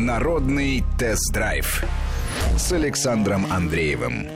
Народный тест-драйв с Александром Андреевым.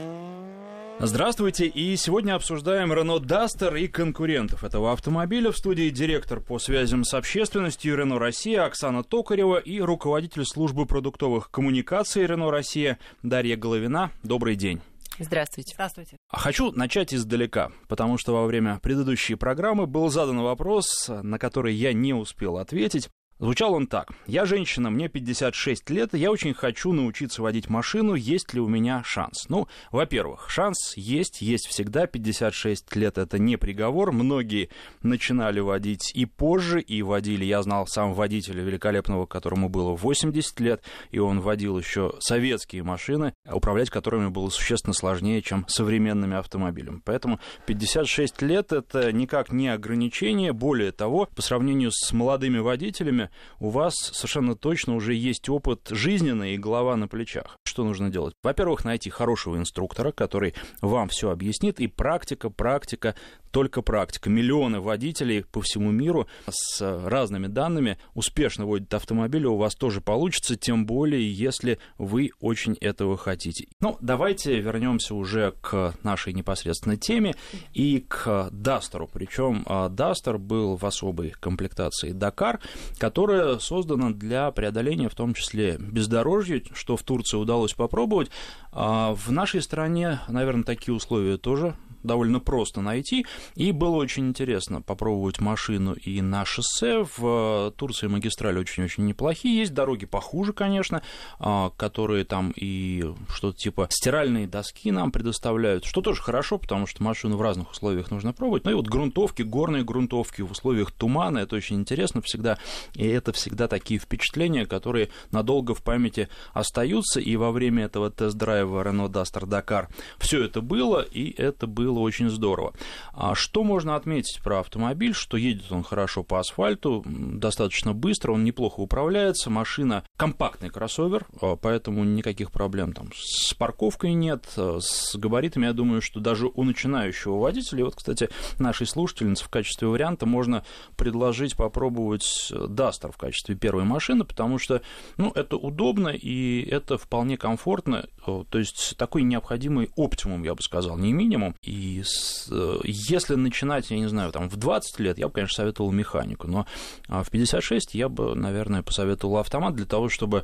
Здравствуйте, и сегодня обсуждаем Renault Duster и конкурентов этого автомобиля. В студии директор по связям с общественностью Renault Россия Оксана Токарева и руководитель службы продуктовых коммуникаций Renault Россия Дарья Головина. Добрый день. Здравствуйте. Здравствуйте. Хочу начать издалека, потому что во время предыдущей программы был задан вопрос, на который я не успел ответить. Звучал он так. «Я женщина, мне 56 лет, я очень хочу научиться водить машину. Есть ли у меня шанс?» Ну, во-первых, шанс есть, есть всегда. 56 лет — это не приговор. Многие начинали водить и позже, и водили. Я знал сам водителя великолепного, которому было 80 лет, и он водил еще советские машины, управлять которыми было существенно сложнее, чем современными автомобилями. Поэтому 56 лет — это никак не ограничение. Более того, по сравнению с молодыми водителями, у вас совершенно точно уже есть опыт жизненный и голова на плечах. Что нужно делать? Во-первых, найти хорошего инструктора, который вам все объяснит, и практика, практика, только практика. Миллионы водителей по всему миру с разными данными успешно водят автомобили, у вас тоже получится, тем более, если вы очень этого хотите. Ну, давайте вернемся уже к нашей непосредственной теме и к Дастеру. Причем Дастер был в особой комплектации Дакар, которая создана для преодоления в том числе бездорожья, что в Турции удалось попробовать. А в нашей стране, наверное, такие условия тоже довольно просто найти. И было очень интересно попробовать машину и на шоссе. В Турции магистрали очень-очень неплохие. Есть дороги похуже, конечно, а, которые там и что-то типа стиральные доски нам предоставляют, что тоже хорошо, потому что машину в разных условиях нужно пробовать. Ну и вот грунтовки, горные грунтовки в условиях тумана, это очень интересно всегда. И это всегда такие впечатления, которые надолго в памяти остаются. И во время этого тест-драйва Renault Duster Dakar все это было, и это было было очень здорово. А что можно отметить про автомобиль, что едет он хорошо по асфальту, достаточно быстро, он неплохо управляется, машина компактный кроссовер, а, поэтому никаких проблем там с парковкой нет, а, с габаритами, я думаю, что даже у начинающего водителя, вот, кстати, нашей слушательницы в качестве варианта можно предложить попробовать Duster в качестве первой машины, потому что, ну, это удобно и это вполне комфортно, то есть такой необходимый оптимум, я бы сказал, не минимум, и и с, э, если начинать, я не знаю, там, в 20 лет, я бы, конечно, советовал механику, но а, в 56 я бы, наверное, посоветовал автомат для того, чтобы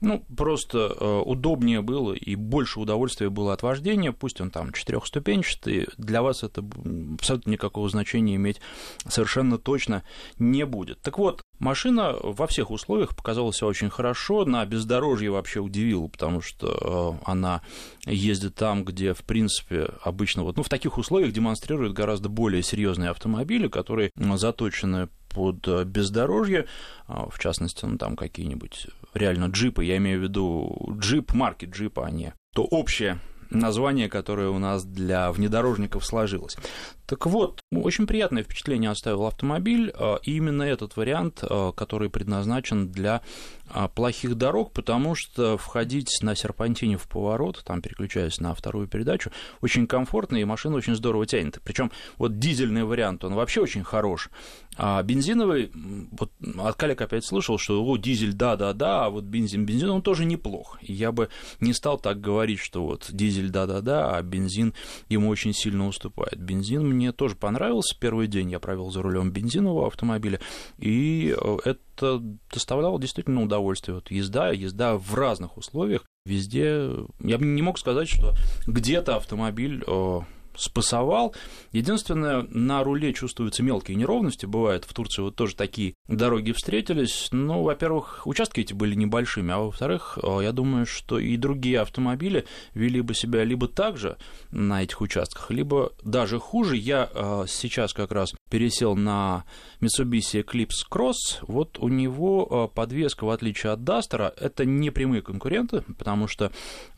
ну, просто э, удобнее было и больше удовольствия было от вождения, пусть он там четырехступенчатый, для вас это абсолютно никакого значения иметь совершенно точно не будет. Так вот, машина во всех условиях показала себя очень хорошо, на бездорожье вообще удивила, потому что э, она ездит там, где, в принципе, обычно вот, ну, в таких условиях демонстрируют гораздо более серьезные автомобили, которые заточены под э, бездорожье, а, в частности, ну, там какие-нибудь реально джипы, я имею в виду джип, марки джипа, а не то общее название, которое у нас для внедорожников сложилось. Так вот, очень приятное впечатление оставил автомобиль, а, и именно этот вариант, а, который предназначен для а, плохих дорог, потому что входить на серпантине в поворот, там переключаясь на вторую передачу, очень комфортно, и машина очень здорово тянет. Причем вот дизельный вариант, он вообще очень хорош. А бензиновый, вот от коллег опять слышал, что о, дизель, да-да-да, а вот бензин, бензин, он тоже неплох. Я бы не стал так говорить, что вот дизель, да-да-да, а бензин ему очень сильно уступает. Бензин мне тоже понравился. Первый день я провел за рулем бензинового автомобиля, и э, это доставляло действительно удовольствие. Вот езда, езда в разных условиях, везде. Я бы не мог сказать, что где-то автомобиль э, спасовал. Единственное, на руле чувствуются мелкие неровности, бывает в Турции вот тоже такие дороги встретились. Ну, во-первых, участки эти были небольшими, а во-вторых, э, я думаю, что и другие автомобили вели бы себя либо так же на этих участках, либо даже хуже. Я э, сейчас как раз пересел на Mitsubishi Eclipse Cross, вот у него э, подвеска, в отличие от Duster, это не прямые конкуренты, потому что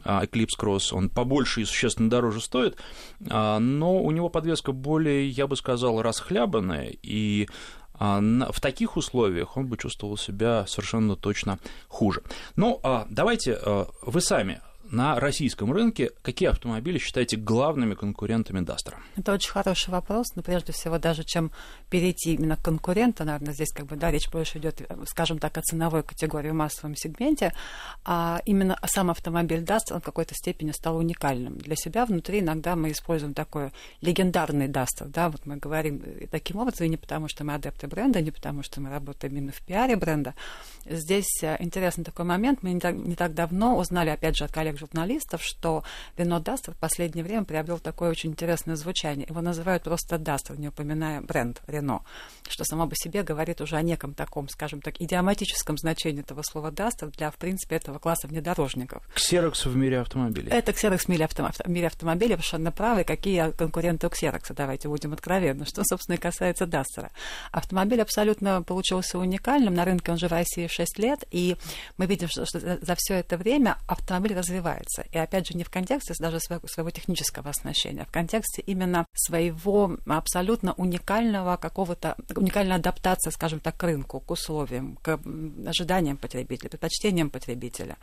Eclipse Cross, он побольше и существенно дороже стоит, а, но у него подвеска более, я бы сказал, расхлябанная, и а, в таких условиях он бы чувствовал себя совершенно точно хуже. Ну, а, давайте вы сами на российском рынке какие автомобили считаете главными конкурентами Дастера? Это очень хороший вопрос, но прежде всего даже чем перейти именно к конкуренту, наверное, здесь как бы, да, речь больше идет, скажем так, о ценовой категории в массовом сегменте, а именно сам автомобиль Duster, он в какой-то степени стал уникальным. Для себя внутри иногда мы используем такой легендарный Duster, да, вот мы говорим таким образом, и не потому, что мы адепты бренда, не потому, что мы работаем именно в пиаре бренда. Здесь э, интересный такой момент, мы не так, не так давно узнали, опять же, от коллег журналистов, что Рено Дастер в последнее время приобрел такое очень интересное звучание. Его называют просто Дастер, не упоминая бренд Рено, что само по себе говорит уже о неком таком, скажем так, идиоматическом значении этого слова Дастер для, в принципе, этого класса внедорожников. Ксерокс в мире автомобилей. Это Ксерокс в мире, авто... в мире автомобилей, совершенно правы. Какие конкуренты у Ксерокса, давайте будем откровенны. Что, собственно, и касается Дастера. Автомобиль абсолютно получился уникальным. На рынке он же в России 6 лет, и мы видим, что за все это время автомобиль развивается. И опять же, не в контексте даже своего, своего технического оснащения, а в контексте именно своего абсолютно уникального какого-то, уникальной адаптации, скажем так, к рынку, к условиям, к ожиданиям потребителя, предпочтениям потребителя.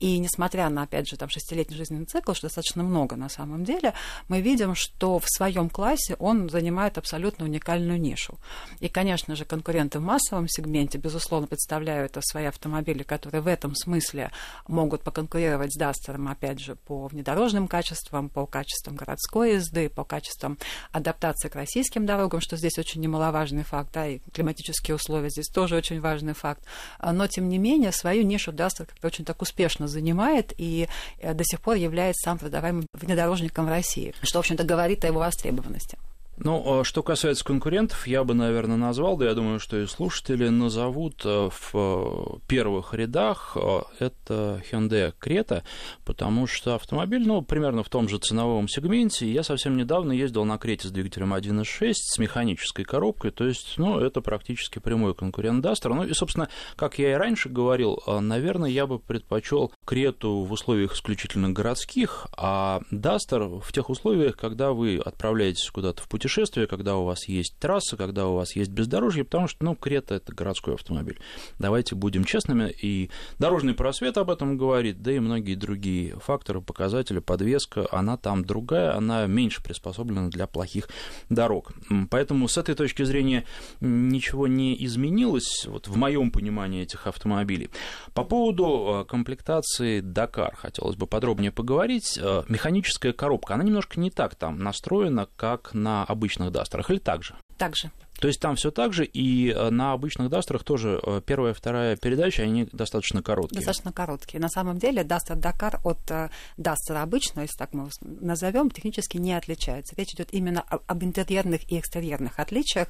И несмотря на, опять же, там шестилетний жизненный цикл, что достаточно много на самом деле, мы видим, что в своем классе он занимает абсолютно уникальную нишу. И, конечно же, конкуренты в массовом сегменте, безусловно, представляют свои автомобили, которые в этом смысле могут поконкурировать с Дастером, опять же, по внедорожным качествам, по качествам городской езды, по качествам адаптации к российским дорогам, что здесь очень немаловажный факт, да, и климатические условия здесь тоже очень важный факт. Но, тем не менее, свою нишу Дастер как-то очень так успешно занимает и э, до сих пор является сам продаваемым внедорожником в России, что, в общем-то, говорит о его востребованности. Ну, а что касается конкурентов, я бы, наверное, назвал, да я думаю, что и слушатели назовут э, в э, первых рядах, э, это Hyundai Creta, потому что автомобиль, ну, примерно в том же ценовом сегменте. Я совсем недавно ездил на Крете с двигателем 1.6 с механической коробкой, то есть, ну, это практически прямой конкурент Duster. Ну, и, собственно, как я и раньше говорил, наверное, я бы предпочел Крету в условиях исключительно городских, а Duster в тех условиях, когда вы отправляетесь куда-то в путешествие, путешествие, когда у вас есть трасса, когда у вас есть бездорожье, потому что, ну, Крета – это городской автомобиль. Давайте будем честными, и дорожный просвет об этом говорит, да и многие другие факторы, показатели, подвеска, она там другая, она меньше приспособлена для плохих дорог. Поэтому с этой точки зрения ничего не изменилось вот, в моем понимании этих автомобилей. По поводу э, комплектации Dakar хотелось бы подробнее поговорить. Э, механическая коробка, она немножко не так там настроена, как на обычных дастерах или так же? Так же. То есть там все так же, и э, на обычных дастерах тоже э, первая вторая передача, они достаточно короткие. Достаточно короткие. На самом деле Дастер Дакар от э, Дастера обычного, если так мы назовем, технически не отличается. Речь идет именно об интерьерных и экстерьерных отличиях,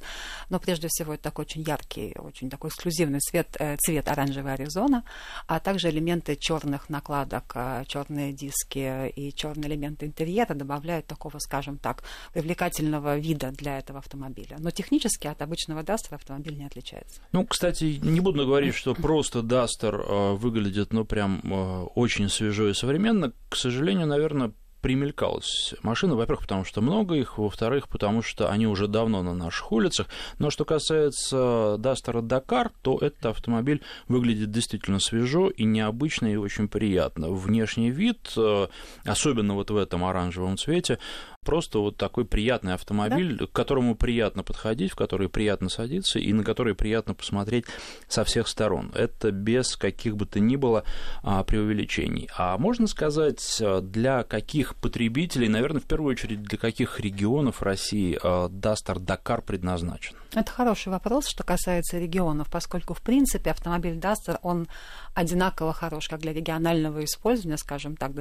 но прежде всего это такой очень яркий, очень такой эксклюзивный цвет, цвет оранжевый Аризона, а также элементы черных накладок, черные диски и черные элементы интерьера добавляют такого, скажем так, привлекательного вида для этого автомобиля. Но технически от обычного Дастера автомобиль не отличается. Ну, кстати, не буду говорить, что просто Дастер э, выглядит, ну, прям э, очень свежо и современно. К сожалению, наверное, примелькалась машина, во-первых, потому что много их, во-вторых, потому что они уже давно на наших улицах. Но что касается Дастера Дакар, то этот автомобиль выглядит действительно свежо и необычно, и очень приятно. Внешний вид, э, особенно вот в этом оранжевом цвете, просто вот такой приятный автомобиль, да? к которому приятно подходить, в который приятно садиться и на который приятно посмотреть со всех сторон. Это без каких бы то ни было а, преувеличений. А можно сказать, для каких потребителей, наверное, в первую очередь для каких регионов России а, Дастер Дакар предназначен? Это хороший вопрос, что касается регионов, поскольку, в принципе, автомобиль Дастер, он одинаково хорош как для регионального использования, скажем так,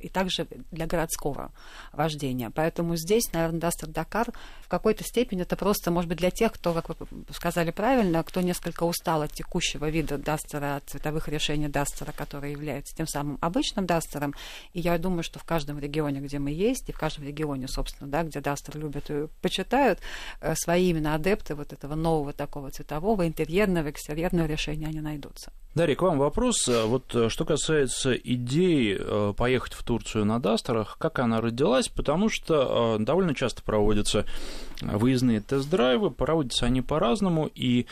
и также для городского вождения. Поэтому здесь, наверное, Дастер Дакар в какой-то степени это просто, может быть, для тех, кто, как вы сказали правильно, кто несколько устал от текущего вида Дастера, от цветовых решений Дастера, который является тем самым обычным Дастером. И я думаю, что в каждом регионе, где мы есть, и в каждом регионе, собственно, да, где Дастер любят и почитают, э, свои именно адепты вот этого нового такого цветового, интерьерного, экстерьерного решения они найдутся. Дарья, к вам вопрос. Вот э, что касается идеи э, поехать в Турцию на Дастерах, как она родилась? Потому что года довольно часто проводятся выездные тест-драйвы, проводятся они по-разному, и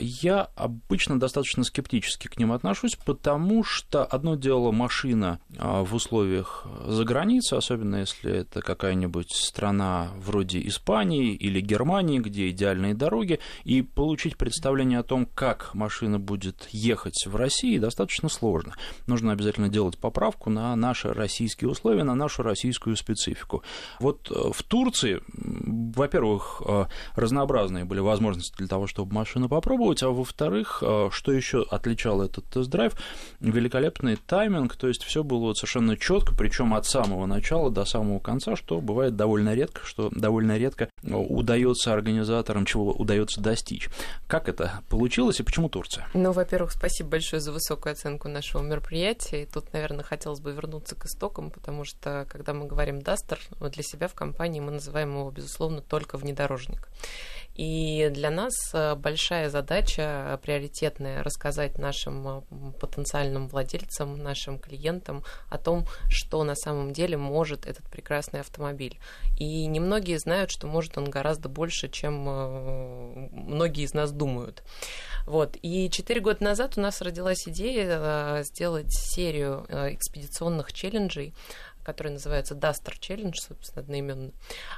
я обычно достаточно скептически к ним отношусь, потому что одно дело машина в условиях за границей, особенно если это какая-нибудь страна вроде Испании или Германии, где идеальные дороги, и получить представление о том, как машина будет ехать в России, достаточно сложно. Нужно обязательно делать поправку на наши российские условия, на нашу российскую специфику. Вот э, в Турции, во-первых, э, разнообразные были возможности для того, чтобы машину попробовать, а во-вторых, э, что еще отличало этот тест-драйв, великолепный тайминг, то есть все было совершенно четко, причем от самого начала до самого конца, что бывает довольно редко, что довольно редко удается организаторам, чего удается достичь. Как это получилось и почему Турция? Ну, во-первых, спасибо большое за высокую оценку нашего мероприятия. И тут, наверное, хотелось бы вернуться к истокам, потому что, когда мы говорим Дастер, для себя в компании мы называем его, безусловно, только внедорожник. И для нас э, большая задача приоритетная рассказать нашим э, потенциальным владельцам, нашим клиентам о том, что на самом деле может этот прекрасный автомобиль. И немногие знают, что может он гораздо больше, чем э, многие из нас думают. Вот. И четыре года назад у нас родилась идея сделать серию экспедиционных челленджей, который называется Duster Challenge, собственно, одноименно,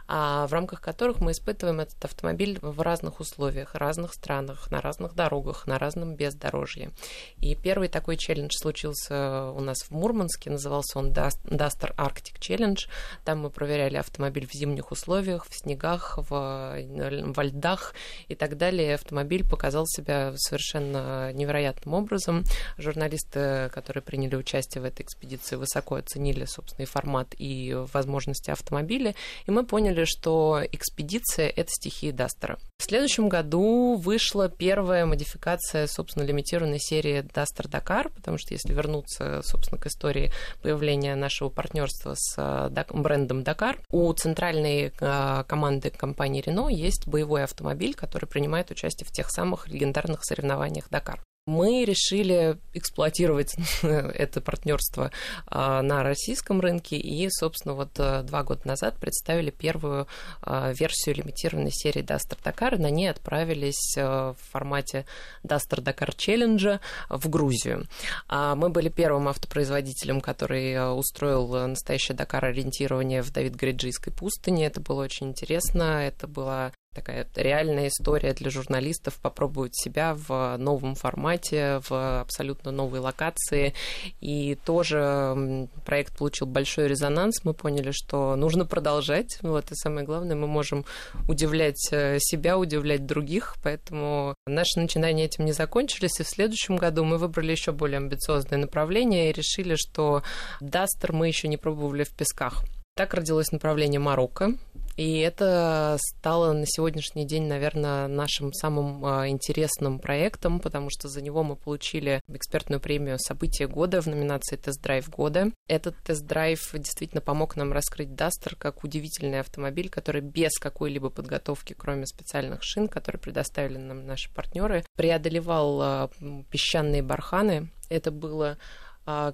а в рамках которых мы испытываем этот автомобиль в разных условиях, разных странах, на разных дорогах, на разном бездорожье. И первый такой челлендж случился у нас в Мурманске, назывался он Duster Arctic Challenge. Там мы проверяли автомобиль в зимних условиях, в снегах, в, во льдах и так далее. Автомобиль показал себя совершенно невероятным образом. Журналисты, которые приняли участие в этой экспедиции, высоко оценили, собственно, и формат и возможности автомобиля, и мы поняли, что экспедиция — это стихия Дастера. В следующем году вышла первая модификация, собственно, лимитированной серии Duster Dakar, потому что если вернуться, собственно, к истории появления нашего партнерства с э, брендом Dakar, у центральной э, команды компании Renault есть боевой автомобиль, который принимает участие в тех самых легендарных соревнованиях Dakar мы решили эксплуатировать это партнерство а, на российском рынке и, собственно, вот э, два года назад представили первую а, версию лимитированной серии Duster Dakar. На ней отправились э, в формате Duster Dakar Challenge в Грузию. А, мы были первым автопроизводителем, который э, устроил настоящее Дакар-ориентирование в Давид-Гриджийской пустыне. Это было очень интересно. Это была такая реальная история для журналистов попробовать себя в новом формате, в абсолютно новой локации. И тоже проект получил большой резонанс. Мы поняли, что нужно продолжать. Вот, и самое главное, мы можем удивлять э, себя, удивлять других. Поэтому наши начинания этим не закончились. И в следующем году мы выбрали еще более амбициозное направление и решили, что Дастер мы еще не пробовали в песках. Так родилось направление Марокко. И это стало на сегодняшний день, наверное, нашим самым а, интересным проектом, потому что за него мы получили экспертную премию «Событие года» в номинации «Тест-драйв года». Этот тест-драйв действительно помог нам раскрыть Дастер как удивительный автомобиль, который без какой-либо подготовки, кроме специальных шин, которые предоставили нам наши партнеры, преодолевал а, песчаные барханы. Это было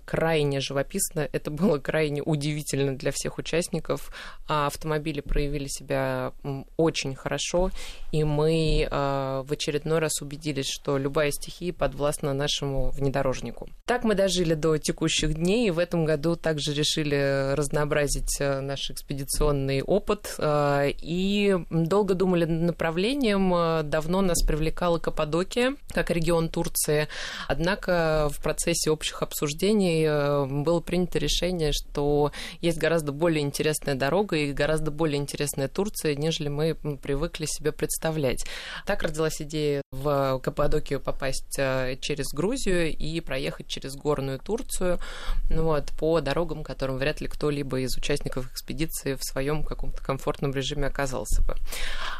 крайне живописно, это было крайне удивительно для всех участников. А, автомобили проявили себя очень хорошо, и мы а, в очередной раз убедились, что любая стихия подвластна нашему внедорожнику. Так мы дожили до текущих дней, и в этом году также решили разнообразить наш экспедиционный опыт, и долго думали над направлением. Давно нас привлекала Каппадокия, как регион Турции, однако в процессе общих обсуждений обсуждений э, было принято решение, что есть гораздо более интересная дорога и гораздо более интересная Турция, нежели мы привыкли себе представлять. Так родилась идея в Каппадокию попасть э, через Грузию и проехать через горную Турцию ну вот, по дорогам, которым вряд ли кто-либо из участников экспедиции в своем каком-то комфортном режиме оказался бы.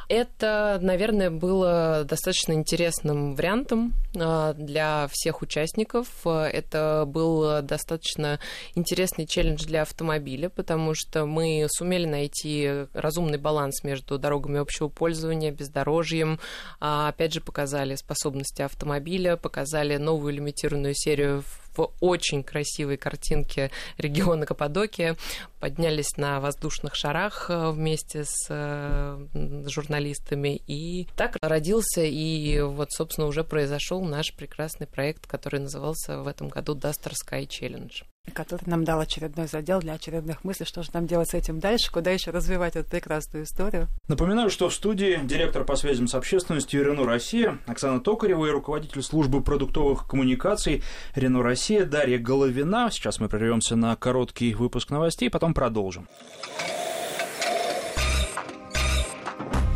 Это, наверное, было достаточно интересным вариантом э, для всех участников. Это был был достаточно интересный челлендж для автомобиля, потому что мы сумели найти разумный баланс между дорогами общего пользования, бездорожьем, а, опять же, показали способности автомобиля, показали новую лимитированную серию в очень красивой картинке региона Каппадокия, поднялись на воздушных шарах э, вместе с э, журналистами. И так родился и вот, собственно, уже произошел наш прекрасный проект, который назывался в этом году Duster Sky Challenge который нам дал очередной задел для очередных мыслей, что же нам делать с этим дальше, куда еще развивать эту прекрасную историю. Напоминаю, что в студии директор по связям с общественностью Рено Россия Оксана Токарева и руководитель службы продуктовых коммуникаций Рено Россия Дарья Головина. Сейчас мы прервемся на короткий выпуск новостей, потом продолжим.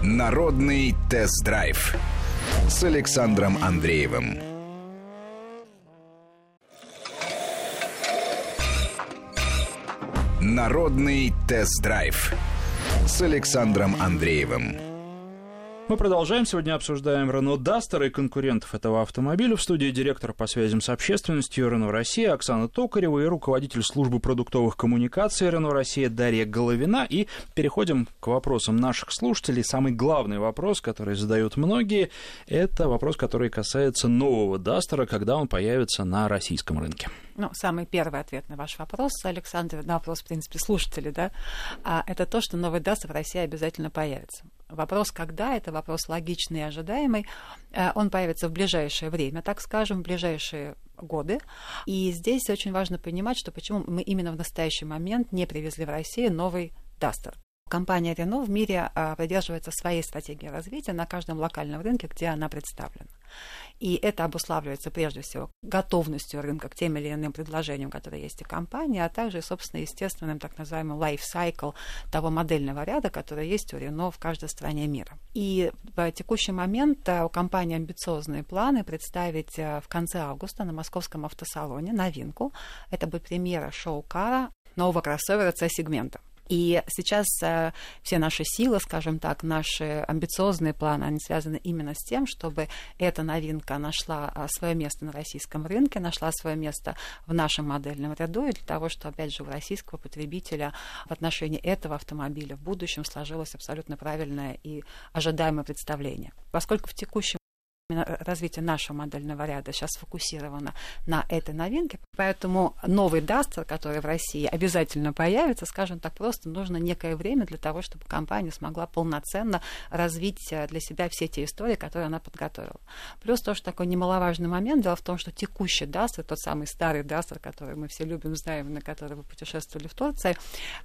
Народный тест-драйв с Александром Андреевым. Народный тест-драйв с Александром Андреевым. Мы продолжаем. Сегодня обсуждаем Рено Дастер и конкурентов этого автомобиля. В студии директор по связям с общественностью Рено Россия Оксана Токарева и руководитель службы продуктовых коммуникаций Рено Россия Дарья Головина. И переходим к вопросам наших слушателей. Самый главный вопрос, который задают многие, это вопрос, который касается нового Дастера, когда он появится на российском рынке. Ну, самый первый ответ на ваш вопрос, Александр, на вопрос, в принципе, слушателей, да, а, это то, что новый Дастер в России обязательно появится. Вопрос, когда, это вопрос логичный и ожидаемый. Э, он появится в ближайшее время, так скажем, в ближайшие годы. И здесь очень важно понимать, что почему мы именно в настоящий момент не привезли в Россию новый Дастер. Компания Renault в мире а, придерживается своей стратегии развития на каждом локальном рынке, где она представлена. И это обуславливается прежде всего готовностью рынка к тем или иным предложениям, которые есть у компании, а также, собственно, естественным так называемым life cycle того модельного ряда, который есть у Renault в каждой стране мира. И в текущий момент э, у компании амбициозные планы представить э, в конце августа на московском автосалоне новинку. Это будет премьера шоу-кара нового кроссовера C-сегмента. И сейчас э, все наши силы, скажем так, наши амбициозные планы, они связаны именно с тем, чтобы эта новинка нашла э, свое место на российском рынке, нашла свое место в нашем модельном ряду, и для того, чтобы, опять же, у российского потребителя в отношении этого автомобиля в будущем сложилось абсолютно правильное и ожидаемое представление. Поскольку в текущем развитие нашего модельного ряда сейчас сфокусировано на этой новинке, поэтому новый Duster, который в России обязательно появится, скажем так, просто нужно некое время для того, чтобы компания смогла полноценно развить э, для себя все те истории, которые она подготовила. Плюс тоже такой немаловажный момент, дело в том, что текущий Duster, тот самый старый Duster, который мы все любим, знаем, на который вы путешествовали в Турции,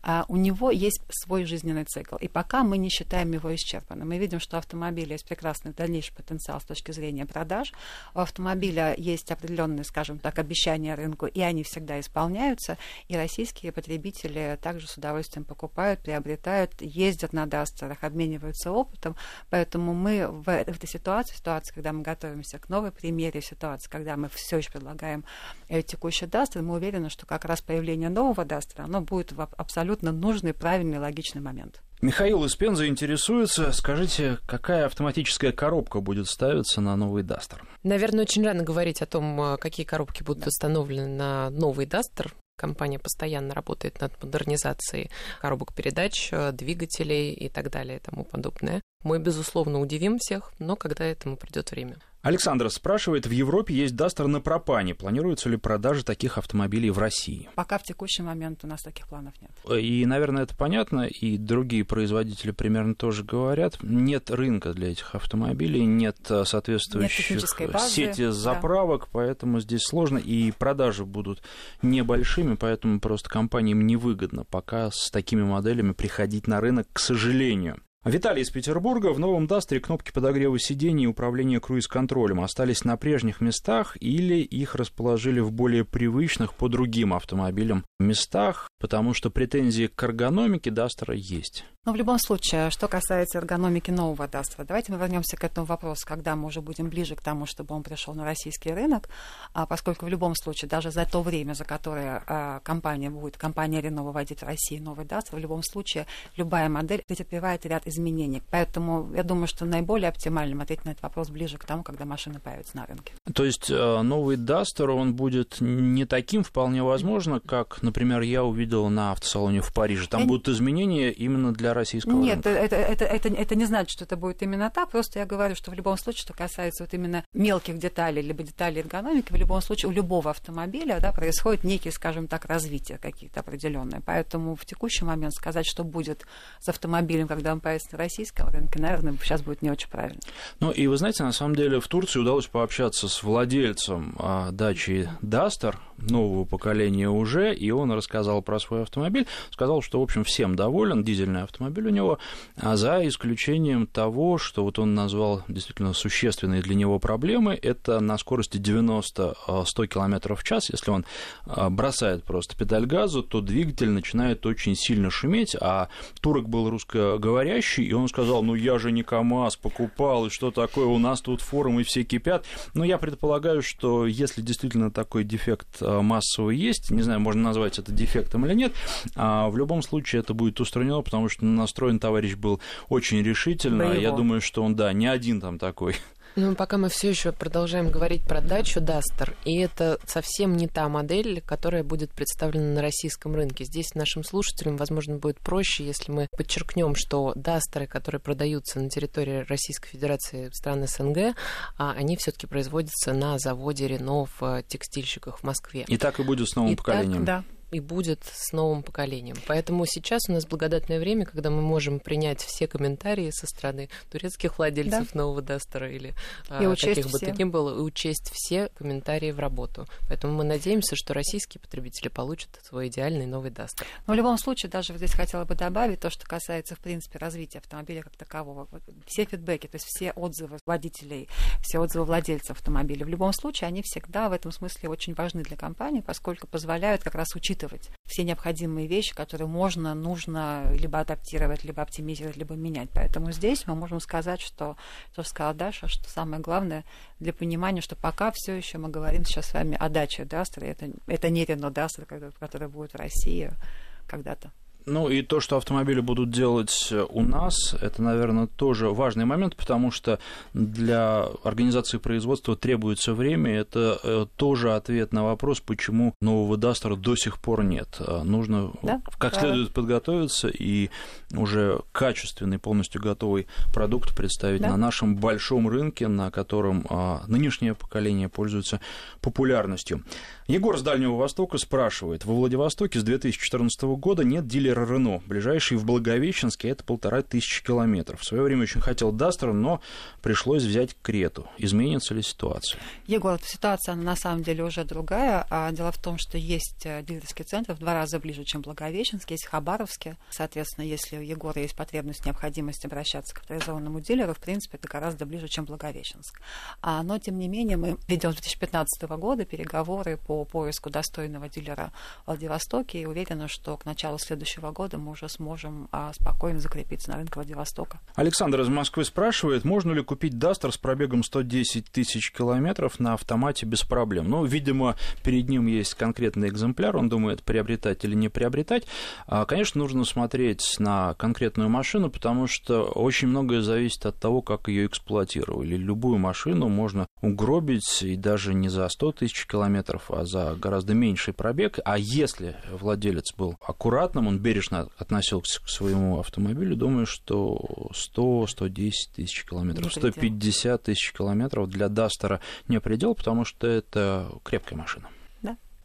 а, у него есть свой жизненный цикл. И пока мы не считаем его исчерпанным. Мы видим, что автомобиль есть прекрасный дальнейший потенциал с точки зрения продаж. У автомобиля есть определенные, скажем так, обещания рынку, и они всегда исполняются. И российские потребители также с удовольствием покупают, приобретают, ездят на Дастерах, обмениваются опытом. Поэтому мы в этой ситуации, ситуации, когда мы готовимся к новой премьере, ситуации, когда мы все еще предлагаем э, текущий Дастер, мы уверены, что как раз появление нового Дастера, оно будет в абсолютно нужный, правильный, логичный момент. Михаил из Пензы интересуется. Скажите, какая автоматическая коробка будет ставиться на новый Дастер? Наверное, очень рано говорить о том, э, какие коробки будут да. установлены на новый Дастер. Компания постоянно работает над модернизацией коробок передач, э, двигателей и так далее и тому подобное. Мы, безусловно, удивим всех, но когда этому придет время. Александр спрашивает, в Европе есть Дастер на пропане. Планируется ли продажа таких автомобилей в России? Пока в текущий момент у нас таких планов нет. И, наверное, это понятно, и другие производители примерно тоже говорят. Нет рынка для этих автомобилей, нет э, соответствующих нет базы, сети заправок, да. поэтому здесь сложно, и продажи будут небольшими, поэтому просто компаниям невыгодно пока с такими моделями приходить на рынок, к сожалению. Виталий из Петербурга. В новом Дастре кнопки подогрева сидений и управления круиз-контролем остались на прежних местах или их расположили в более привычных по другим автомобилям местах, потому что претензии к эргономике Дастера есть. Но в любом случае, что касается эргономики нового Дастера, давайте мы вернемся к этому вопросу, когда мы уже будем ближе к тому, чтобы он пришел на российский рынок, а поскольку в любом случае, даже за то время, за которое а, компания будет, компания Renault выводить в России новый Дастер, в любом случае любая модель претерпевает ряд изменений. Поэтому я думаю, что наиболее оптимальным ответить на этот вопрос ближе к тому, когда машина появится на рынке. То есть э, новый Duster, он будет не таким вполне возможно, как, например, я увидел на автосалоне в Париже. Там я... будут изменения именно для российского Нет, рынка. Нет, это, это, это, это не значит, что это будет именно так. Просто я говорю, что в любом случае, что касается вот именно мелких деталей, либо деталей эргономики, в любом случае у любого автомобиля да, происходит некие, скажем так, развития какие-то определенные. Поэтому в текущий момент сказать, что будет с автомобилем, когда он появится на российском рынке, наверное, сейчас будет не очень правильно. Ну и вы знаете, на самом деле в Турции удалось пообщаться с владельцем а, дачи Дастер нового поколения уже, и он рассказал про свой автомобиль, сказал, что, в общем, всем доволен, дизельный автомобиль у него, а за исключением того, что вот он назвал действительно существенные для него проблемы, это на скорости 90-100 км в час, если он а, бросает просто педаль газу, то двигатель начинает очень сильно шуметь, а турок был русскоговорящий, и он сказал, ну я же не КАМАЗ покупал, и что такое, у нас тут форумы все кипят. Но я предполагаю, что если действительно такой дефект а, массовый есть, не знаю, можно назвать это дефектом или нет, а в любом случае это будет устранено, потому что настроен товарищ был очень решительно. Боево. Я думаю, что он, да, не один там такой. Ну, пока мы все еще продолжаем говорить про дачу Duster, и это совсем не та модель, которая будет представлена на российском рынке. Здесь нашим слушателям, возможно, будет проще, если мы подчеркнем, что Дастеры, которые продаются на территории Российской Федерации стран СНГ, а, они все-таки производятся на заводе Рено в текстильщиках в Москве. И так и будет с новым и поколением. Так, да, и будет с новым поколением. Поэтому сейчас у нас благодатное время, когда мы можем принять все комментарии со стороны турецких владельцев да. нового Дастера или а, и каких бы то ни было, и учесть все комментарии в работу. Поэтому мы надеемся, что российские потребители получат свой идеальный новый Дастер. Но в любом случае, даже здесь хотела бы добавить то, что касается, в принципе, развития автомобиля как такового. Все фидбэки, то есть все отзывы водителей, все отзывы владельцев автомобиля, в любом случае, они всегда в этом смысле очень важны для компании, поскольку позволяют как раз учитывать учитывать все необходимые вещи, которые можно, нужно либо адаптировать, либо оптимизировать, либо менять. Поэтому здесь мы можем сказать, что, то, что сказала Даша, что самое главное для понимания, что пока все еще мы говорим сейчас с вами о даче Дастера, это, это не Рено Дастер, который будет в России когда-то. Ну и то, что автомобили будут делать у нас, это, наверное, тоже важный момент, потому что для организации производства требуется время. Это э, тоже ответ на вопрос, почему нового Дастера до сих пор нет. А нужно да? как да. следует подготовиться и уже качественный, полностью готовый продукт представить да? на нашем большом рынке, на котором а, нынешнее поколение пользуется популярностью. Егор с Дальнего Востока спрашивает. Во Владивостоке с 2014 года нет дилера Рено. Ближайший в Благовещенске это полтора тысячи километров. В свое время очень хотел Дастер, но пришлось взять Крету. Изменится ли ситуация? Егор, ситуация на самом деле уже другая. А дело в том, что есть э, дилерский центр в два раза ближе, чем Благовещенск, есть Хабаровске. Соответственно, если у Егора есть потребность, необходимость обращаться к авторизованному дилеру, в принципе, это гораздо ближе, чем Благовещенск. А, но, тем не менее, мы ведем с 2015 года переговоры по поиску достойного дилера в Владивостоке и уверена, что к началу следующего года мы уже сможем а, спокойно закрепиться на рынке Владивостока. Александр из Москвы спрашивает, можно ли купить Дастер с пробегом 110 тысяч километров на автомате без проблем? Ну, видимо, перед ним есть конкретный экземпляр, он думает, приобретать или не приобретать. А, конечно, нужно смотреть на конкретную машину, потому что очень многое зависит от того, как ее эксплуатировали. Любую машину можно угробить и даже не за 100 тысяч километров, а за гораздо меньший пробег. А если владелец был аккуратным, он бережно относился к своему автомобилю, думаю, что 100-110 тысяч километров, 150 тысяч километров для Дастера не предел, потому что это крепкая машина.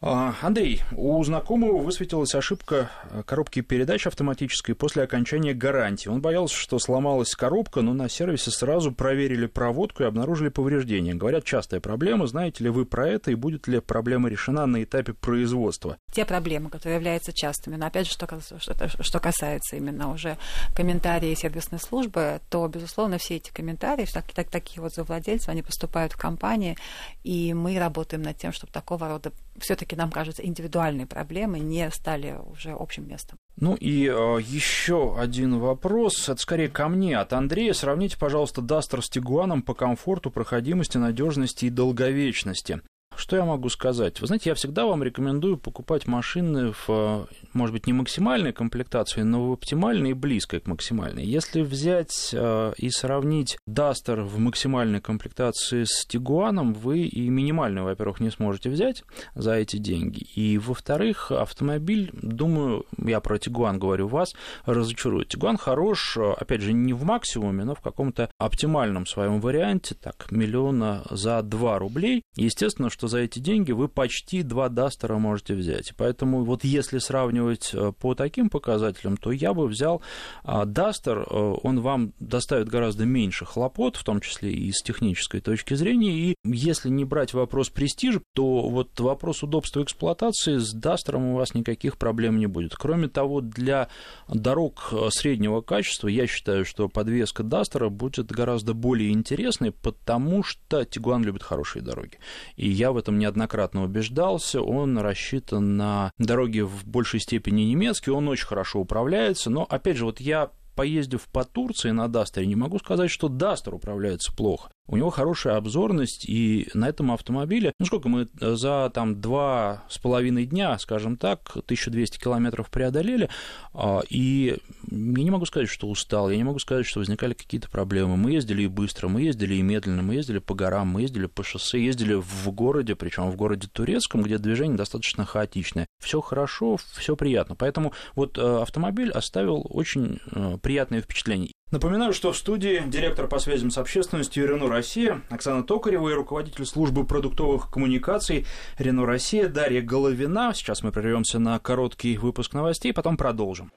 А, Андрей, у знакомого высветилась ошибка коробки передач автоматической после окончания гарантии. Он боялся, что сломалась коробка, но на сервисе сразу проверили проводку и обнаружили повреждения. Говорят, частая проблема. Знаете ли вы про это и будет ли проблема решена на этапе производства? Те проблемы, которые являются частыми, но опять же, что, что, что касается именно уже комментариев сервисной службы, то, безусловно, все эти комментарии, так, так, такие вот за владельцев, они поступают в компании, и мы работаем над тем, чтобы такого рода все-таки, нам кажется, индивидуальные проблемы не стали уже общим местом. Ну и э, еще один вопрос, это скорее ко мне, от Андрея. Сравните, пожалуйста, Дастер с Тигуаном по комфорту, проходимости, надежности и долговечности. Что я могу сказать? Вы знаете, я всегда вам рекомендую покупать машины в, может быть, не максимальной комплектации, но в оптимальной и близкой к максимальной. Если взять э, и сравнить Duster в максимальной комплектации с Тигуаном, вы и минимальную, во-первых, не сможете взять за эти деньги. И, во-вторых, автомобиль, думаю, я про Тигуан говорю, вас разочарует. Тигуан хорош, опять же, не в максимуме, но в каком-то оптимальном своем варианте, так, миллиона за 2 рублей. Естественно, что за эти деньги вы почти два Дастера можете взять. Поэтому вот если сравнивать э, по таким показателям, то я бы взял Дастер, э, он вам доставит гораздо меньше хлопот, в том числе и с технической точки зрения, и если не брать вопрос престижа, то вот вопрос удобства эксплуатации с Дастером у вас никаких проблем не будет. Кроме того, для дорог э, среднего качества я считаю, что подвеска Дастера будет гораздо более интересной, потому что Тигуан любит хорошие дороги. И я в этом неоднократно убеждался. Он рассчитан на дороги в большей степени немецкие, он очень хорошо управляется. Но, опять же, вот я поездив по Турции на Дастере, не могу сказать, что Дастер управляется плохо. У него хорошая обзорность, и на этом автомобиле, ну сколько мы э, за там два с половиной дня, скажем так, 1200 километров преодолели, а, и я не могу сказать, что устал, я не могу сказать, что возникали какие-то проблемы. Мы ездили и быстро, мы ездили и медленно, мы ездили по горам, мы ездили по шоссе, ездили в городе, причем в городе Турецком, где движение достаточно хаотичное. Все хорошо, все приятно. Поэтому вот э, автомобиль оставил очень э, приятное впечатление. Напоминаю, что в студии директор по связям с общественностью Рено Россия Оксана Токарева и руководитель службы продуктовых коммуникаций Рено Россия Дарья Головина. Сейчас мы прервемся на короткий выпуск новостей, потом продолжим.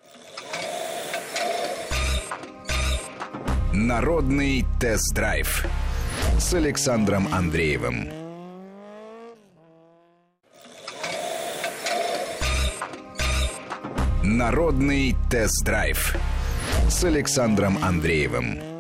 Народный тест-драйв с Александром Андреевым. Народный тест-драйв с Александром Андреевым.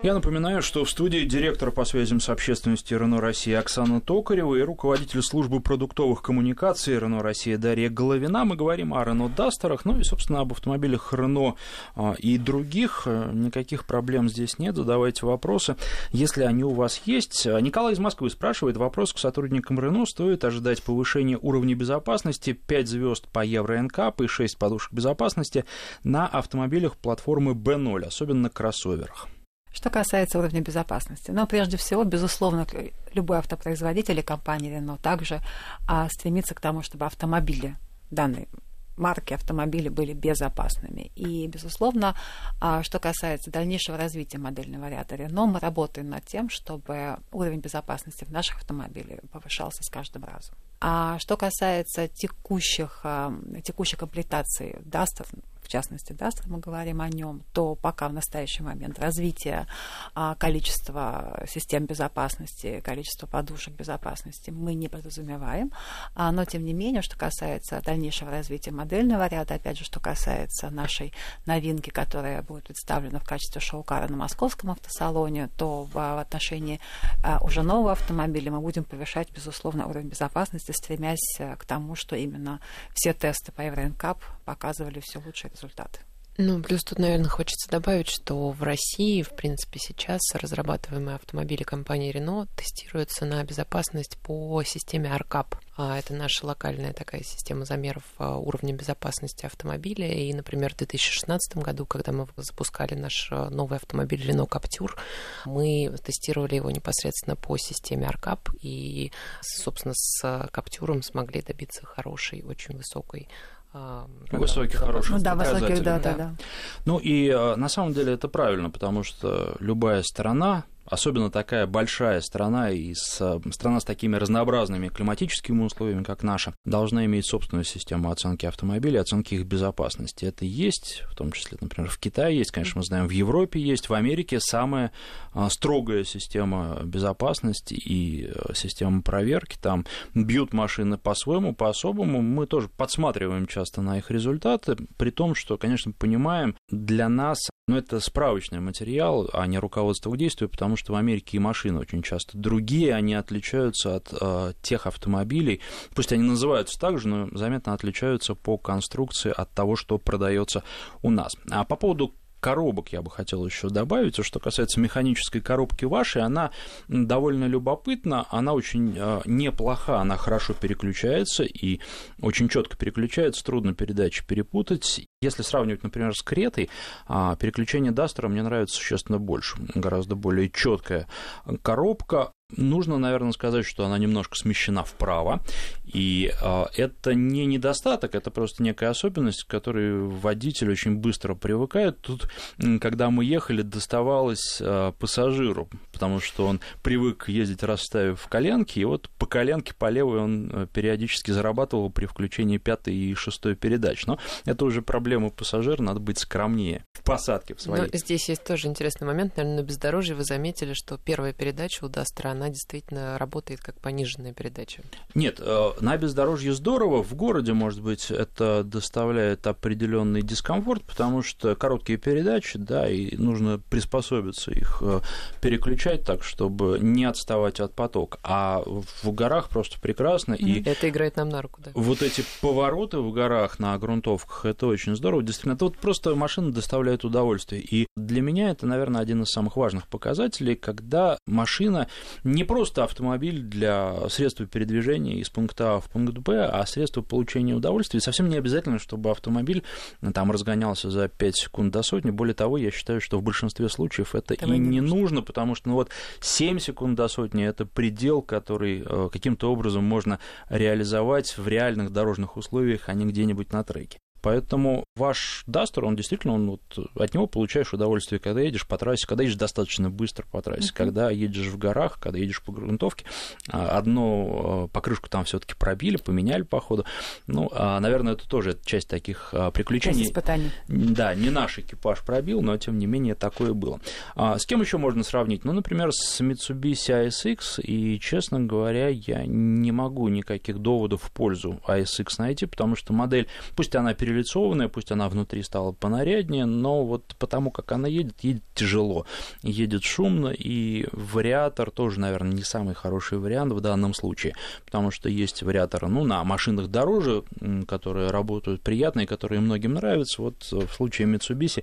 Я напоминаю, что в студии директор по связям с общественностью РНО России Оксана Токарева и руководитель службы продуктовых коммуникаций РНО России Дарья Головина. Мы говорим о Рено Дастерах, ну и, собственно, об автомобилях Рено а, и других. Никаких проблем здесь нет, задавайте вопросы, если они у вас есть. Николай из Москвы спрашивает, вопрос к сотрудникам Рено, стоит ожидать повышения уровня безопасности 5 звезд по Евро НКАП и 6 подушек безопасности на автомобилях платформы B0, особенно на кроссоверах. Что касается уровня безопасности, но прежде всего, безусловно, любой автопроизводитель и компания Renault также а, стремится к тому, чтобы автомобили данной марки автомобилей были безопасными. И, безусловно, а, что касается дальнейшего развития модельного ряда Renault, мы работаем над тем, чтобы уровень безопасности в наших автомобилях повышался с каждым разом. А что касается текущих, а, текущей комплектации Duster, в частности, да, если мы говорим о нем, то пока в настоящий момент развитие а, количества систем безопасности, количества подушек безопасности мы не подразумеваем, а, но тем не менее, что касается дальнейшего развития модельного ряда, опять же, что касается нашей новинки, которая будет представлена в качестве шоу-кара на московском автосалоне, то в, в отношении а, уже нового автомобиля мы будем повышать, безусловно, уровень безопасности, стремясь к тому, что именно все тесты по Евроинкап показывали все лучшие результаты. Ну, плюс тут, наверное, хочется добавить, что в России, в принципе, сейчас разрабатываемые автомобили компании Renault тестируются на безопасность по системе ARCAP. А, это наша локальная такая система замеров а, уровня безопасности автомобиля. И, например, в 2016 году, когда мы запускали наш а, новый автомобиль Renault Captur, мы тестировали его непосредственно по системе ARCAP и, собственно, с Captur смогли добиться хорошей, очень высокой Высоких, хороших ну, да, высоких, да, да, да. Ну и на самом деле это правильно, потому что любая страна, особенно такая большая страна и с, э, страна с такими разнообразными климатическими условиями, как наша, должна иметь собственную систему оценки автомобилей, оценки их безопасности. Это есть, в том числе, например, в Китае есть, конечно, мы знаем, в Европе есть, в Америке самая э, строгая система безопасности и э, система проверки. Там бьют машины по-своему, по-особому. Мы тоже подсматриваем часто на их результаты, при том, что, конечно, понимаем, для нас но это справочный материал, а не руководство к действию, потому что в Америке и машины очень часто другие, они отличаются от э, тех автомобилей, пусть они называются так же, но заметно отличаются по конструкции от того, что продается у нас. А по поводу коробок я бы хотел еще добавить. Что касается механической коробки вашей, она довольно любопытна, она очень э, неплоха, она хорошо переключается и очень четко переключается, трудно передачи перепутать. Если сравнивать, например, с Кретой, а, переключение Дастера мне нравится существенно больше, гораздо более четкая коробка, Нужно, наверное, сказать, что она немножко смещена вправо, и э, это не недостаток, это просто некая особенность, к которой водитель очень быстро привыкает. Тут, когда мы ехали, доставалось э, пассажиру, потому что он привык ездить, расставив коленки, и вот по коленке по левой он э, периодически зарабатывал при включении пятой и шестой передач. Но это уже проблема пассажира, надо быть скромнее в посадке в своей. Но здесь есть тоже интересный момент, наверное, на бездорожье вы заметили, что первая передача у Дастера, она действительно работает как пониженная передача. Нет, э, на бездорожье здорово, в городе, может быть, это доставляет определенный дискомфорт, потому что короткие передачи, да, и нужно приспособиться их э, переключать так, чтобы не отставать от потока. А в горах просто прекрасно. И это играет нам на руку, да. Вот эти повороты в горах на грунтовках, это очень здорово. Действительно, это вот просто машина доставляет удовольствие. И для меня это, наверное, один из самых важных показателей, когда машина не просто автомобиль для средства передвижения из пункта А в пункт Б, а средство получения удовольствия. совсем не обязательно, чтобы автомобиль э, там разгонялся за 5 секунд до сотни. Более того, я считаю, что в большинстве случаев это Этого и не нужно. нужно, потому что ну, вот 7 секунд до сотни это предел, который э, каким-то образом можно реализовать в реальных дорожных условиях, а не где-нибудь на треке. Поэтому ваш Дастер, он действительно, он вот, от него получаешь удовольствие, когда едешь по трассе, когда едешь достаточно быстро по трассе, uh-huh. когда едешь в горах, когда едешь по грунтовке. А, одну а, покрышку там все таки пробили, поменяли по ходу. Ну, а, наверное, это тоже часть таких приключений. Часть испытаний. Да, не наш экипаж пробил, но тем не менее такое было. С кем еще можно сравнить? Ну, например, с Mitsubishi ASX, и, честно говоря, я не могу никаких доводов в пользу ASX найти, потому что модель, пусть она перелицованная, пусть она внутри стала понаряднее, но вот потому как она едет, едет тяжело, едет шумно, и вариатор тоже, наверное, не самый хороший вариант в данном случае, потому что есть вариаторы, ну, на машинах дороже, которые работают приятно и которые многим нравятся. Вот в случае Mitsubishi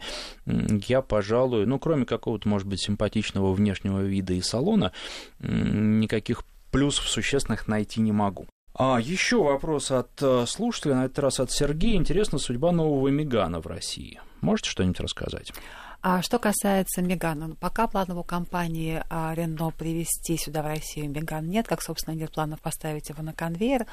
я, пожалуй, ну, кроме какого-то, может быть, симпатичного внешнего вида и салона, никаких плюсов существенных найти не могу. А еще вопрос от э, слушателя, на этот раз от Сергея. Интересна судьба нового Мегана в России. Можете что-нибудь рассказать? А что касается Мегана, ну, пока планов у компании а, Рено привести сюда в Россию Меган нет, как, собственно, нет планов поставить его на конвейер.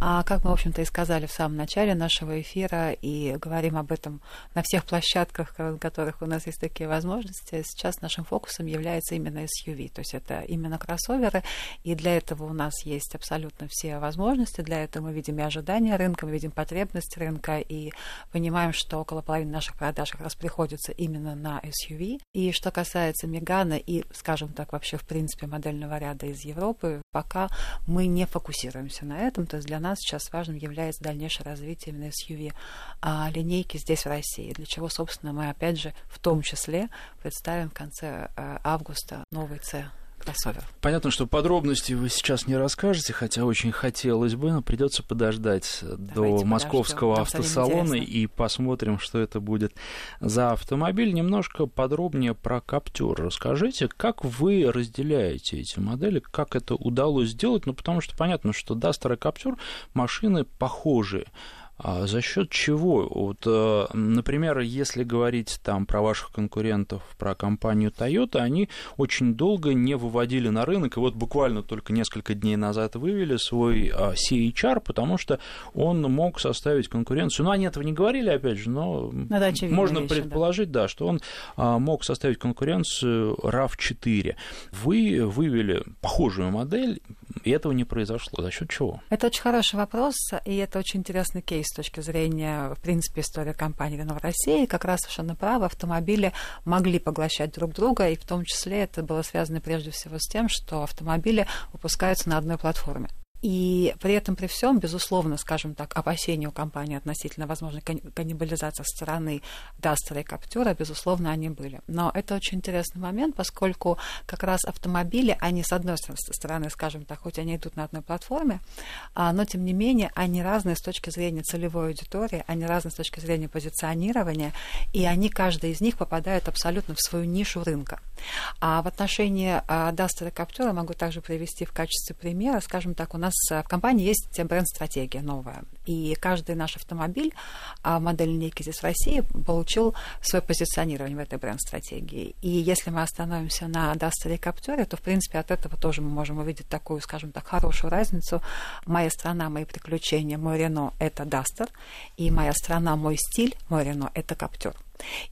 А как мы, в общем-то, и сказали в самом начале нашего эфира, и говорим об этом на всех площадках, на которых у нас есть такие возможности, сейчас нашим фокусом является именно SUV, то есть это именно кроссоверы, и для этого у нас есть абсолютно все возможности, для этого мы видим и ожидания рынка, мы видим потребность рынка, и понимаем, что около половины наших продаж как раз приходится именно на SUV. И что касается Мегана и, скажем так, вообще в принципе модельного ряда из Европы, пока мы не фокусируемся на этом. То есть для нас сейчас важным является дальнейшее развитие именно SUV а, линейки здесь в России, для чего, собственно, мы опять же в том числе представим в конце а, августа новый C кроссовер. Понятно, что подробности вы сейчас не расскажете, хотя очень хотелось бы, но придется подождать Давайте до московского подождем. автосалона и посмотрим, что это будет за автомобиль. Немножко подробнее про Каптюр. Расскажите, как вы разделяете эти модели, как это удалось сделать? Ну, потому что понятно, что Duster и Каптюр машины похожие. А за счет чего? Вот, э, например, если говорить там про ваших конкурентов, про компанию Toyota, они очень долго не выводили на рынок, и вот буквально только несколько дней назад вывели свой а, CHR, потому что он мог составить конкуренцию. Ну, они этого не говорили, опять же, но можно вещи, предположить, да. да, что он а, мог составить конкуренцию RAV4. Вы вывели похожую модель, и этого не произошло. За счет чего? Это очень хороший вопрос, и это очень интересный кейс с точки зрения, в принципе, истории компании Renault России. Как раз совершенно правы, автомобили могли поглощать друг друга, и в том числе это было связано прежде всего с тем, что автомобили выпускаются на одной платформе. И при этом, при всем, безусловно, скажем так, опасения у компании относительно возможной каннибализации со стороны Дастера и Каптюра, безусловно, они были. Но это очень интересный момент, поскольку как раз автомобили, они, с одной стороны, скажем так, хоть они идут на одной платформе, а, но, тем не менее, они разные с точки зрения целевой аудитории, они разные с точки зрения позиционирования, и они, каждый из них попадает абсолютно в свою нишу рынка. А в отношении Дастера и Каптюра могу также привести в качестве примера, скажем так, у нас в компании есть бренд-стратегия новая, и каждый наш автомобиль а модель линейки здесь в России получил свое позиционирование в этой бренд-стратегии. И если мы остановимся на Duster и Captur, то, в принципе, от этого тоже мы можем увидеть такую, скажем так, хорошую разницу. Моя страна, мои приключения, мой Рено — это Duster, и моя страна, мой стиль, мой Рено — это Captur.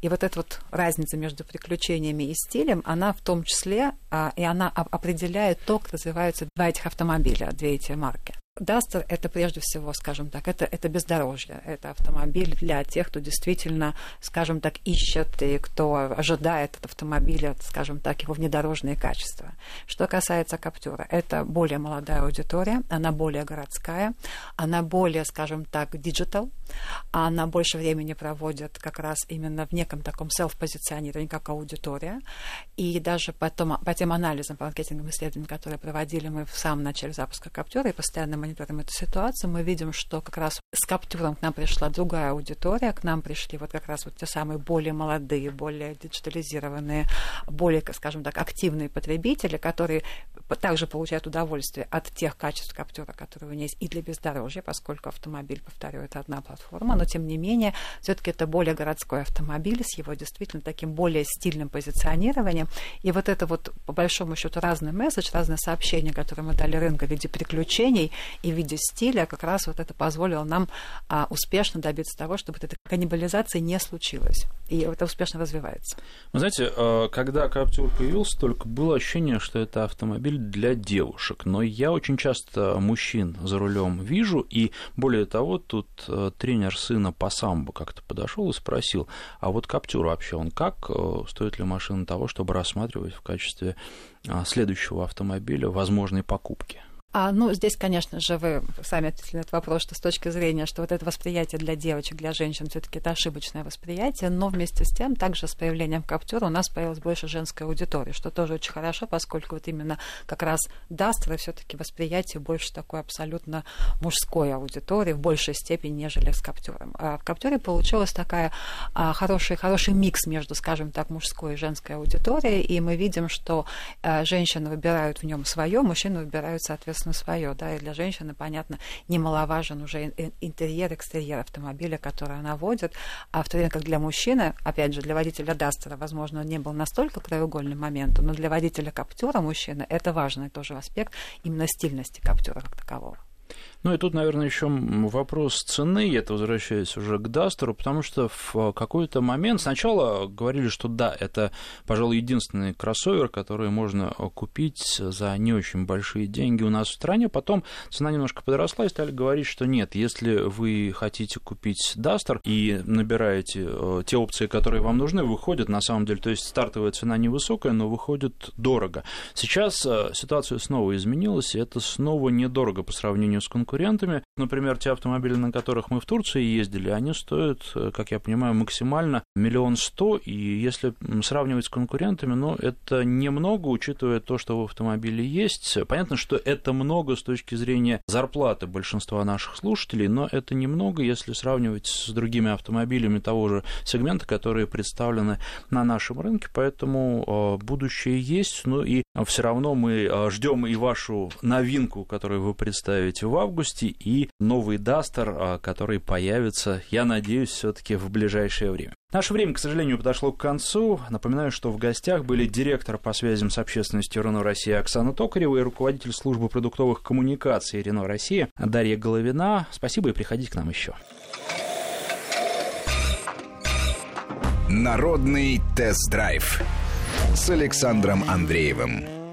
И вот эта вот разница между приключениями и стилем, она в том числе, а, и она определяет то, как развиваются два этих автомобиля, две эти марки. Дастер – это прежде всего, скажем так, это, это бездорожье, это автомобиль для тех, кто действительно, скажем так, ищет и кто ожидает от автомобиля, скажем так, его внедорожные качества. Что касается Каптюра, это более молодая аудитория, она более городская, она более, скажем так, digital, она больше времени проводит как раз именно в неком таком self-позиционировании, как аудитория, и даже потом, по тем анализам, по маркетинговым исследованиям, которые проводили мы в самом начале запуска Каптюра, и постоянно мониторим эту ситуацию, мы видим, что как раз с Каптюром к нам пришла другая аудитория, к нам пришли вот как раз вот те самые более молодые, более диджитализированные, более, скажем так, активные потребители, которые также получают удовольствие от тех качеств Каптюра, которые у них есть и для бездорожья, поскольку автомобиль, повторю, это одна платформа, но тем не менее, все-таки это более городской автомобиль с его действительно таким более стильным позиционированием. И вот это вот, по большому счету, разный месседж, разное сообщение, которое мы дали рынку в виде приключений и в виде стиля, как раз вот это позволило нам а, успешно добиться того, чтобы эта каннибализация не случилась. И это успешно развивается. Вы знаете, а, когда Каптюр появился, только было ощущение, что это автомобиль для девушек. Но я очень часто мужчин за рулем вижу, и более того, тут а, тренер сына по самбо как-то подошел и спросил, а вот Каптюр вообще он как? А, стоит ли машина того, чтобы рассматривать в качестве следующего автомобиля возможной покупки? А, ну, здесь, конечно же, вы сами ответили на этот вопрос, что с точки зрения, что вот это восприятие для девочек, для женщин, все таки это ошибочное восприятие, но вместе с тем, также с появлением Каптюра у нас появилась больше женской аудитории, что тоже очень хорошо, поскольку вот именно как раз Дастера все таки восприятие больше такой абсолютно мужской аудитории в большей степени, нежели с Каптюром. А в Каптюре получилась такая а, хороший, хороший микс между, скажем так, мужской и женской аудиторией, и мы видим, что а, женщины выбирают в нем свое, мужчины выбирают, соответственно, на свое, да, и для женщины, понятно, немаловажен уже интерьер, экстерьер автомобиля, который она водит, а в то время как для мужчины, опять же, для водителя Дастера, возможно, он не был настолько краеугольным моментом, но для водителя Каптюра мужчины это важный тоже аспект именно стильности Каптюра как такового. Ну и тут, наверное, еще вопрос цены, это возвращаясь уже к Дастеру, потому что в какой-то момент сначала говорили, что да, это, пожалуй, единственный кроссовер, который можно купить за не очень большие деньги у нас в стране. Потом цена немножко подросла и стали говорить, что нет, если вы хотите купить Дастер и набираете э, те опции, которые вам нужны, выходит на самом деле, то есть стартовая цена невысокая, но выходит дорого. Сейчас э, ситуация снова изменилась, и это снова недорого по сравнению с конкурентами конкурентами. Например, те автомобили, на которых мы в Турции ездили, они стоят, э, как я понимаю, максимально миллион сто, и если сравнивать с конкурентами, ну, это немного, учитывая то, что в автомобиле есть. Понятно, что это много с точки зрения зарплаты большинства наших слушателей, но это немного, если сравнивать с другими автомобилями того же сегмента, которые представлены на нашем рынке, поэтому э, будущее есть, ну и все равно мы э, ждем и вашу новинку, которую вы представите в августе, августе, и новый Дастер, а, который появится, я надеюсь, все-таки в ближайшее время. Наше время, к сожалению, подошло к концу. Напоминаю, что в гостях были директор по связям с общественностью Рено России Оксана Токарева и руководитель службы продуктовых коммуникаций Рено России Дарья Головина. Спасибо и приходите к нам еще. Народный тест-драйв с Александром Андреевым.